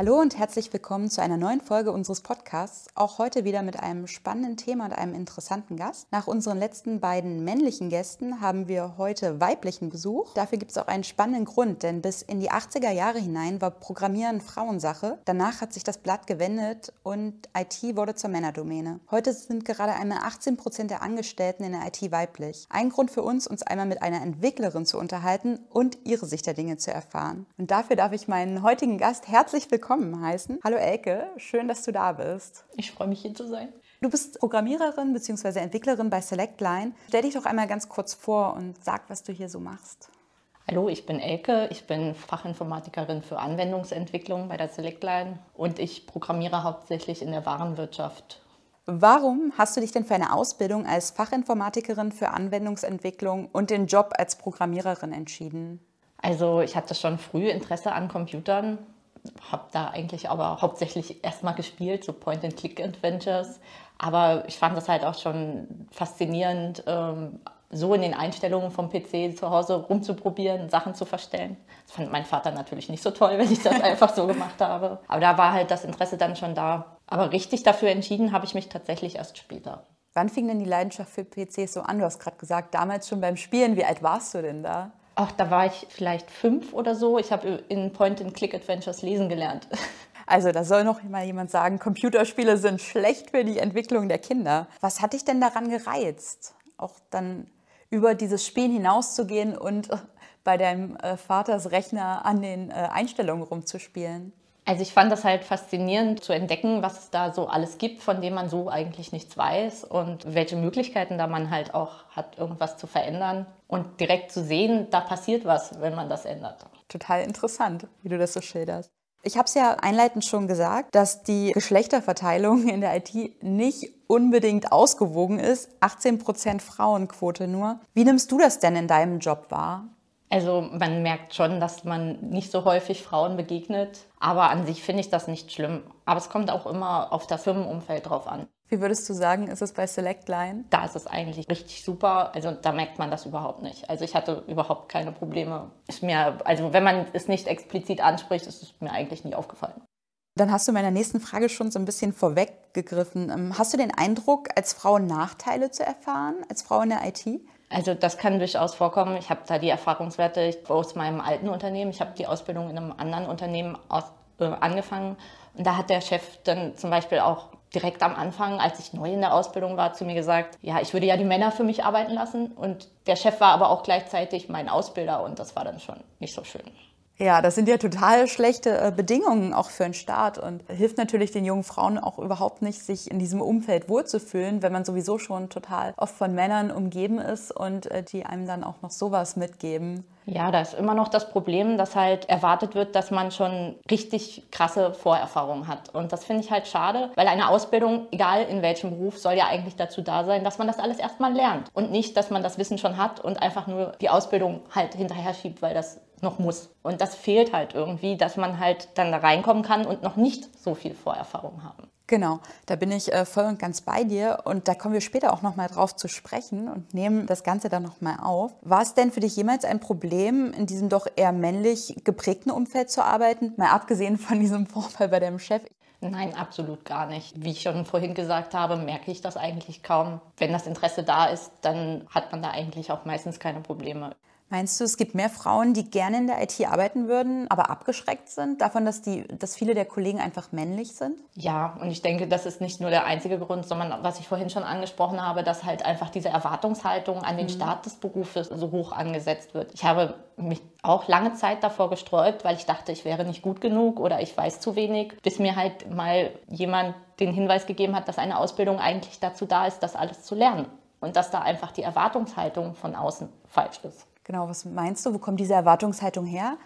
Hallo und herzlich willkommen zu einer neuen Folge unseres Podcasts. Auch heute wieder mit einem spannenden Thema und einem interessanten Gast. Nach unseren letzten beiden männlichen Gästen haben wir heute weiblichen Besuch. Dafür gibt es auch einen spannenden Grund, denn bis in die 80er Jahre hinein war Programmieren Frauensache. Danach hat sich das Blatt gewendet und IT wurde zur Männerdomäne. Heute sind gerade einmal 18 Prozent der Angestellten in der IT weiblich. Ein Grund für uns, uns einmal mit einer Entwicklerin zu unterhalten und ihre Sicht der Dinge zu erfahren. Und dafür darf ich meinen heutigen Gast herzlich willkommen willkommen heißen. Hallo Elke, schön, dass du da bist. Ich freue mich hier zu sein. Du bist Programmiererin bzw. Entwicklerin bei Selectline. Stell dich doch einmal ganz kurz vor und sag, was du hier so machst. Hallo, ich bin Elke, ich bin Fachinformatikerin für Anwendungsentwicklung bei der Selectline und ich programmiere hauptsächlich in der Warenwirtschaft. Warum hast du dich denn für eine Ausbildung als Fachinformatikerin für Anwendungsentwicklung und den Job als Programmiererin entschieden? Also ich hatte schon früh Interesse an Computern habe da eigentlich aber hauptsächlich erstmal gespielt, so Point-and-Click-Adventures. Aber ich fand das halt auch schon faszinierend, ähm, so in den Einstellungen vom PC zu Hause rumzuprobieren, Sachen zu verstellen. Das fand mein Vater natürlich nicht so toll, wenn ich das einfach so gemacht habe. Aber da war halt das Interesse dann schon da. Aber richtig dafür entschieden habe ich mich tatsächlich erst später. Wann fing denn die Leidenschaft für PCs so an? Du hast gerade gesagt, damals schon beim Spielen. Wie alt warst du denn da? Ach, da war ich vielleicht fünf oder so. Ich habe in Point-and-Click-Adventures lesen gelernt. Also da soll noch mal jemand sagen, Computerspiele sind schlecht für die Entwicklung der Kinder. Was hat dich denn daran gereizt, auch dann über dieses Spielen hinauszugehen und bei deinem äh, Vaters Rechner an den äh, Einstellungen rumzuspielen? Also ich fand das halt faszinierend zu entdecken, was es da so alles gibt, von dem man so eigentlich nichts weiß und welche Möglichkeiten da man halt auch hat, irgendwas zu verändern und direkt zu sehen, da passiert was, wenn man das ändert. Total interessant, wie du das so schilderst. Ich habe es ja einleitend schon gesagt, dass die Geschlechterverteilung in der IT nicht unbedingt ausgewogen ist. 18% Frauenquote nur. Wie nimmst du das denn in deinem Job wahr? Also man merkt schon, dass man nicht so häufig Frauen begegnet, aber an sich finde ich das nicht schlimm. Aber es kommt auch immer auf das Firmenumfeld drauf an. Wie würdest du sagen, ist es bei Selectline? Da ist es eigentlich richtig super. Also da merkt man das überhaupt nicht. Also ich hatte überhaupt keine Probleme. Ist mir, also wenn man es nicht explizit anspricht, ist es mir eigentlich nie aufgefallen. Dann hast du meiner nächsten Frage schon so ein bisschen vorweggegriffen. Ähm, hast du den Eindruck, als Frau Nachteile zu erfahren, als Frau in der IT? Also das kann durchaus vorkommen. Ich habe da die Erfahrungswerte aus meinem alten Unternehmen. Ich habe die Ausbildung in einem anderen Unternehmen aus, äh, angefangen. Und da hat der Chef dann zum Beispiel auch direkt am Anfang, als ich neu in der Ausbildung war, zu mir gesagt, ja, ich würde ja die Männer für mich arbeiten lassen. Und der Chef war aber auch gleichzeitig mein Ausbilder und das war dann schon nicht so schön. Ja, das sind ja total schlechte äh, Bedingungen auch für einen Staat und hilft natürlich den jungen Frauen auch überhaupt nicht, sich in diesem Umfeld wohlzufühlen, wenn man sowieso schon total oft von Männern umgeben ist und äh, die einem dann auch noch sowas mitgeben. Ja, da ist immer noch das Problem, dass halt erwartet wird, dass man schon richtig krasse Vorerfahrungen hat. Und das finde ich halt schade, weil eine Ausbildung, egal in welchem Beruf, soll ja eigentlich dazu da sein, dass man das alles erstmal lernt. Und nicht, dass man das Wissen schon hat und einfach nur die Ausbildung halt hinterher schiebt, weil das noch muss. Und das fehlt halt irgendwie, dass man halt dann da reinkommen kann und noch nicht so viel Vorerfahrung haben. Genau, da bin ich äh, voll und ganz bei dir und da kommen wir später auch noch mal drauf zu sprechen und nehmen das Ganze dann noch mal auf. War es denn für dich jemals ein Problem, in diesem doch eher männlich geprägten Umfeld zu arbeiten, mal abgesehen von diesem Vorfall bei deinem Chef? Nein, absolut gar nicht. Wie ich schon vorhin gesagt habe, merke ich das eigentlich kaum. Wenn das Interesse da ist, dann hat man da eigentlich auch meistens keine Probleme. Meinst du, es gibt mehr Frauen, die gerne in der IT arbeiten würden, aber abgeschreckt sind davon, dass, die, dass viele der Kollegen einfach männlich sind? Ja, und ich denke, das ist nicht nur der einzige Grund, sondern was ich vorhin schon angesprochen habe, dass halt einfach diese Erwartungshaltung an den mhm. Start des Berufes so hoch angesetzt wird. Ich habe mich auch lange Zeit davor gesträubt, weil ich dachte, ich wäre nicht gut genug oder ich weiß zu wenig, bis mir halt mal jemand den Hinweis gegeben hat, dass eine Ausbildung eigentlich dazu da ist, das alles zu lernen. Und dass da einfach die Erwartungshaltung von außen falsch ist. Genau, was meinst du? Wo kommt diese Erwartungshaltung her?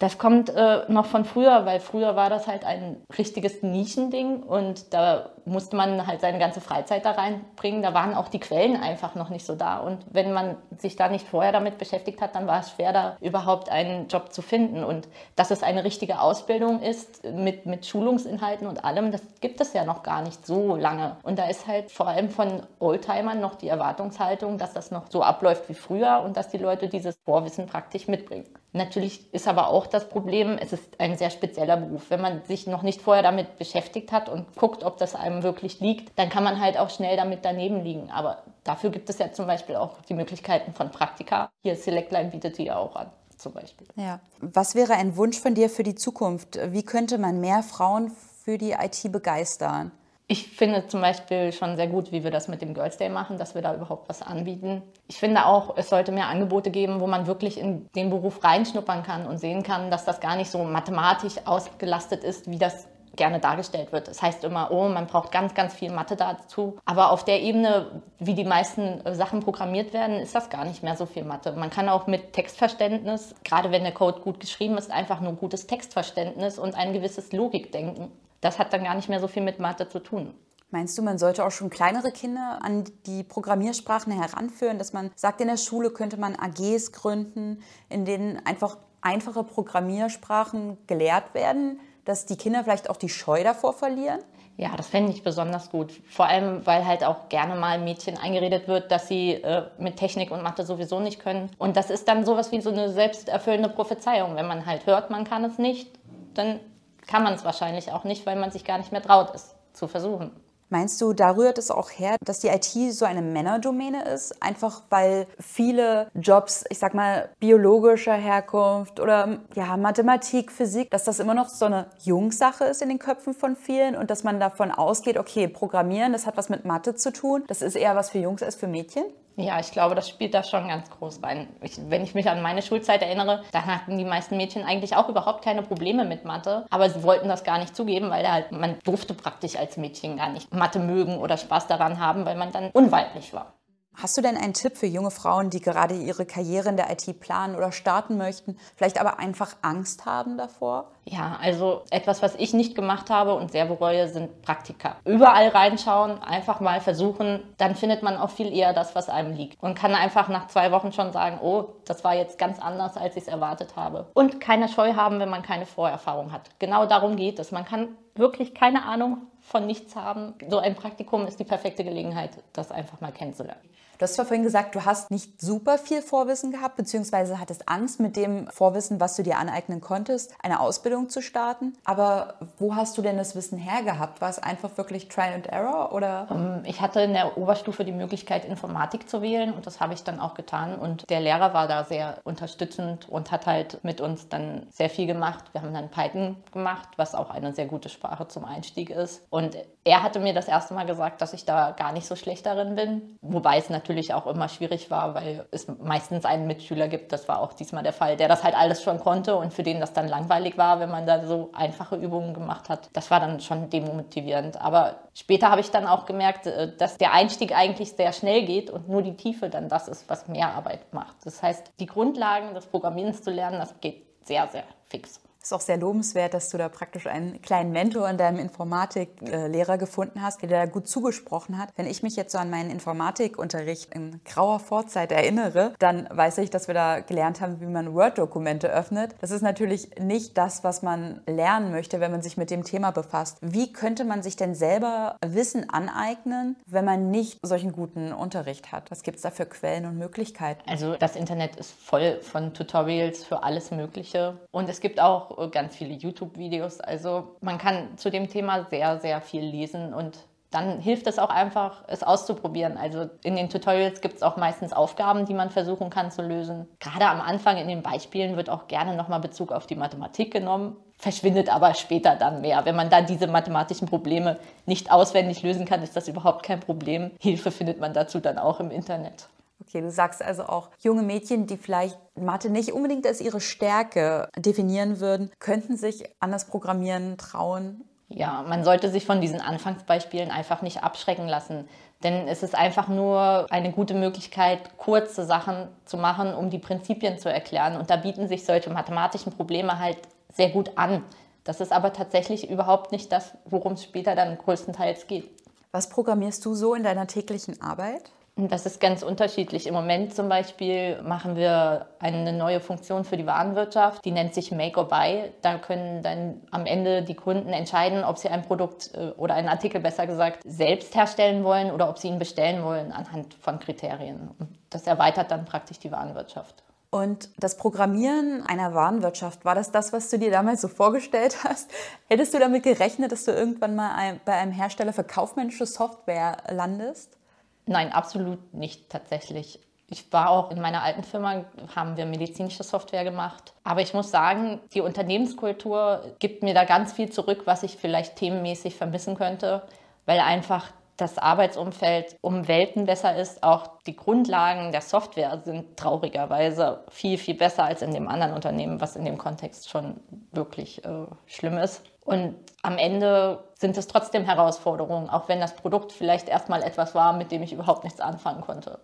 Das kommt äh, noch von früher, weil früher war das halt ein richtiges Nischending und da musste man halt seine ganze Freizeit da reinbringen. Da waren auch die Quellen einfach noch nicht so da. Und wenn man sich da nicht vorher damit beschäftigt hat, dann war es schwer, da überhaupt einen Job zu finden. Und dass es eine richtige Ausbildung ist mit, mit Schulungsinhalten und allem, das gibt es ja noch gar nicht so lange. Und da ist halt vor allem von Oldtimern noch die Erwartungshaltung, dass das noch so abläuft wie früher und dass die Leute dieses Vorwissen praktisch mitbringen. Natürlich ist aber auch das Problem, es ist ein sehr spezieller Beruf. Wenn man sich noch nicht vorher damit beschäftigt hat und guckt, ob das einem wirklich liegt, dann kann man halt auch schnell damit daneben liegen. Aber dafür gibt es ja zum Beispiel auch die Möglichkeiten von Praktika. Hier Selectline bietet die ja auch an. Zum Beispiel. Ja. Was wäre ein Wunsch von dir für die Zukunft? Wie könnte man mehr Frauen für die IT begeistern? Ich finde zum Beispiel schon sehr gut, wie wir das mit dem Girls Day machen, dass wir da überhaupt was anbieten. Ich finde auch, es sollte mehr Angebote geben, wo man wirklich in den Beruf reinschnuppern kann und sehen kann, dass das gar nicht so mathematisch ausgelastet ist, wie das gerne dargestellt wird. Das heißt immer, oh, man braucht ganz, ganz viel Mathe dazu. Aber auf der Ebene, wie die meisten Sachen programmiert werden, ist das gar nicht mehr so viel Mathe. Man kann auch mit Textverständnis, gerade wenn der Code gut geschrieben ist, einfach nur gutes Textverständnis und ein gewisses Logikdenken das hat dann gar nicht mehr so viel mit Mathe zu tun. Meinst du, man sollte auch schon kleinere Kinder an die Programmiersprachen heranführen, dass man sagt, in der Schule könnte man AGs gründen, in denen einfach einfache Programmiersprachen gelehrt werden, dass die Kinder vielleicht auch die Scheu davor verlieren? Ja, das fände ich besonders gut. Vor allem, weil halt auch gerne mal Mädchen eingeredet wird, dass sie äh, mit Technik und Mathe sowieso nicht können. Und das ist dann sowas wie so eine selbsterfüllende Prophezeiung. Wenn man halt hört, man kann es nicht, dann kann man es wahrscheinlich auch nicht, weil man sich gar nicht mehr traut, es zu versuchen. Meinst du, da rührt es auch her, dass die IT so eine Männerdomäne ist? Einfach weil viele Jobs, ich sag mal, biologischer Herkunft oder ja, Mathematik, Physik, dass das immer noch so eine Jungssache ist in den Köpfen von vielen und dass man davon ausgeht, okay, Programmieren, das hat was mit Mathe zu tun, das ist eher was für Jungs als für Mädchen? Ja, ich glaube, das spielt da schon ganz groß rein. Ich, wenn ich mich an meine Schulzeit erinnere, dann hatten die meisten Mädchen eigentlich auch überhaupt keine Probleme mit Mathe, aber sie wollten das gar nicht zugeben, weil halt, man durfte praktisch als Mädchen gar nicht Mathe mögen oder Spaß daran haben, weil man dann unweiblich war. Hast du denn einen Tipp für junge Frauen, die gerade ihre Karriere in der IT planen oder starten möchten, vielleicht aber einfach Angst haben davor? Ja, also etwas, was ich nicht gemacht habe und sehr bereue, sind Praktika. Überall reinschauen, einfach mal versuchen, dann findet man auch viel eher das, was einem liegt. Und kann einfach nach zwei Wochen schon sagen, oh, das war jetzt ganz anders, als ich es erwartet habe. Und keine Scheu haben, wenn man keine Vorerfahrung hat. Genau darum geht es. Man kann wirklich keine Ahnung von nichts haben. So ein Praktikum ist die perfekte Gelegenheit, das einfach mal kennenzulernen. Du hast zwar vorhin gesagt, du hast nicht super viel Vorwissen gehabt, beziehungsweise hattest Angst mit dem Vorwissen, was du dir aneignen konntest, eine Ausbildung zu starten. Aber wo hast du denn das Wissen hergehabt? War es einfach wirklich Trial and Error oder? Ähm, ich hatte in der Oberstufe die Möglichkeit, Informatik zu wählen und das habe ich dann auch getan. Und der Lehrer war da sehr unterstützend und hat halt mit uns dann sehr viel gemacht. Wir haben dann Python gemacht, was auch eine sehr gute Sprache zum Einstieg ist. Und er hatte mir das erste Mal gesagt, dass ich da gar nicht so schlecht darin bin. Wobei es natürlich auch immer schwierig war, weil es meistens einen Mitschüler gibt, das war auch diesmal der Fall, der das halt alles schon konnte und für den das dann langweilig war, wenn man da so einfache Übungen gemacht hat. Das war dann schon demotivierend. Aber später habe ich dann auch gemerkt, äh, dass der Einstieg eigentlich sehr schnell geht und nur die Tiefe dann das ist, was mehr Arbeit macht. Das heißt, die Grundlagen des Programmierens zu lernen, das geht sehr, sehr fix ist auch sehr lobenswert, dass du da praktisch einen kleinen Mentor in deinem Informatiklehrer gefunden hast, der da gut zugesprochen hat. Wenn ich mich jetzt so an meinen Informatikunterricht in grauer Vorzeit erinnere, dann weiß ich, dass wir da gelernt haben, wie man Word-Dokumente öffnet. Das ist natürlich nicht das, was man lernen möchte, wenn man sich mit dem Thema befasst. Wie könnte man sich denn selber Wissen aneignen, wenn man nicht solchen guten Unterricht hat? Was gibt es da für Quellen und Möglichkeiten? Also das Internet ist voll von Tutorials für alles Mögliche. Und es gibt auch ganz viele YouTube-Videos. Also man kann zu dem Thema sehr, sehr viel lesen und dann hilft es auch einfach, es auszuprobieren. Also in den Tutorials gibt es auch meistens Aufgaben, die man versuchen kann zu lösen. Gerade am Anfang in den Beispielen wird auch gerne nochmal Bezug auf die Mathematik genommen, verschwindet aber später dann mehr. Wenn man dann diese mathematischen Probleme nicht auswendig lösen kann, ist das überhaupt kein Problem. Hilfe findet man dazu dann auch im Internet. Okay, du sagst also auch, junge Mädchen, die vielleicht Mathe nicht unbedingt als ihre Stärke definieren würden, könnten sich an das Programmieren trauen. Ja, man sollte sich von diesen Anfangsbeispielen einfach nicht abschrecken lassen. Denn es ist einfach nur eine gute Möglichkeit, kurze Sachen zu machen, um die Prinzipien zu erklären. Und da bieten sich solche mathematischen Probleme halt sehr gut an. Das ist aber tatsächlich überhaupt nicht das, worum es später dann größtenteils geht. Was programmierst du so in deiner täglichen Arbeit? Das ist ganz unterschiedlich. Im Moment zum Beispiel machen wir eine neue Funktion für die Warenwirtschaft, die nennt sich Make or Buy. Da können dann am Ende die Kunden entscheiden, ob sie ein Produkt äh, oder einen Artikel besser gesagt selbst herstellen wollen oder ob sie ihn bestellen wollen anhand von Kriterien. Das erweitert dann praktisch die Warenwirtschaft. Und das Programmieren einer Warenwirtschaft, war das das, was du dir damals so vorgestellt hast? Hättest du damit gerechnet, dass du irgendwann mal bei einem Hersteller für kaufmännische Software landest? Nein, absolut nicht tatsächlich. Ich war auch in meiner alten Firma, haben wir medizinische Software gemacht. Aber ich muss sagen, die Unternehmenskultur gibt mir da ganz viel zurück, was ich vielleicht themenmäßig vermissen könnte, weil einfach das Arbeitsumfeld um Welten besser ist. Auch die Grundlagen der Software sind traurigerweise viel, viel besser als in dem anderen Unternehmen, was in dem Kontext schon wirklich äh, schlimm ist. Und am Ende sind es trotzdem Herausforderungen, auch wenn das Produkt vielleicht erstmal etwas war, mit dem ich überhaupt nichts anfangen konnte.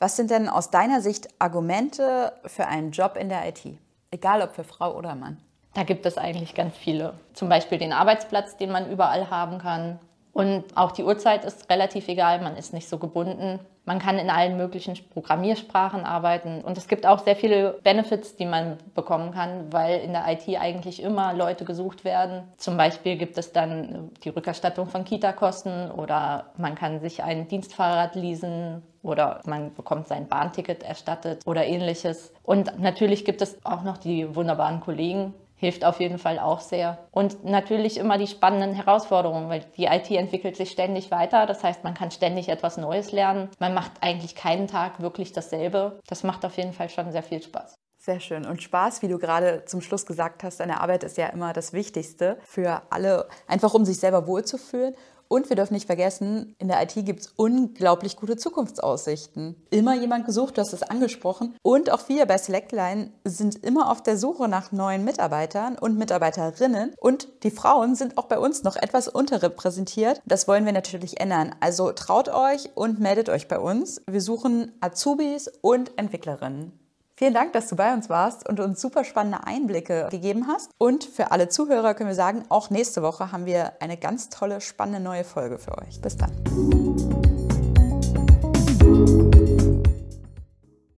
Was sind denn aus deiner Sicht Argumente für einen Job in der IT? Egal ob für Frau oder Mann. Da gibt es eigentlich ganz viele. Zum Beispiel den Arbeitsplatz, den man überall haben kann. Und auch die Uhrzeit ist relativ egal, man ist nicht so gebunden. Man kann in allen möglichen Programmiersprachen arbeiten und es gibt auch sehr viele Benefits, die man bekommen kann, weil in der IT eigentlich immer Leute gesucht werden. Zum Beispiel gibt es dann die Rückerstattung von Kita-Kosten oder man kann sich ein Dienstfahrrad leasen oder man bekommt sein Bahnticket erstattet oder ähnliches. Und natürlich gibt es auch noch die wunderbaren Kollegen, hilft auf jeden Fall auch sehr. Und natürlich immer die spannenden Herausforderungen, weil die IT entwickelt sich ständig weiter. Das heißt, man kann ständig etwas Neues lernen. Man macht eigentlich keinen Tag wirklich dasselbe. Das macht auf jeden Fall schon sehr viel Spaß. Sehr schön. Und Spaß, wie du gerade zum Schluss gesagt hast, deine Arbeit ist ja immer das Wichtigste für alle, einfach um sich selber wohlzufühlen. Und wir dürfen nicht vergessen, in der IT gibt es unglaublich gute Zukunftsaussichten. Immer jemand gesucht, du hast es angesprochen. Und auch wir bei Selectline sind immer auf der Suche nach neuen Mitarbeitern und Mitarbeiterinnen. Und die Frauen sind auch bei uns noch etwas unterrepräsentiert. Das wollen wir natürlich ändern. Also traut euch und meldet euch bei uns. Wir suchen Azubis und Entwicklerinnen. Vielen Dank, dass du bei uns warst und uns super spannende Einblicke gegeben hast. Und für alle Zuhörer können wir sagen, auch nächste Woche haben wir eine ganz tolle, spannende neue Folge für euch. Bis dann.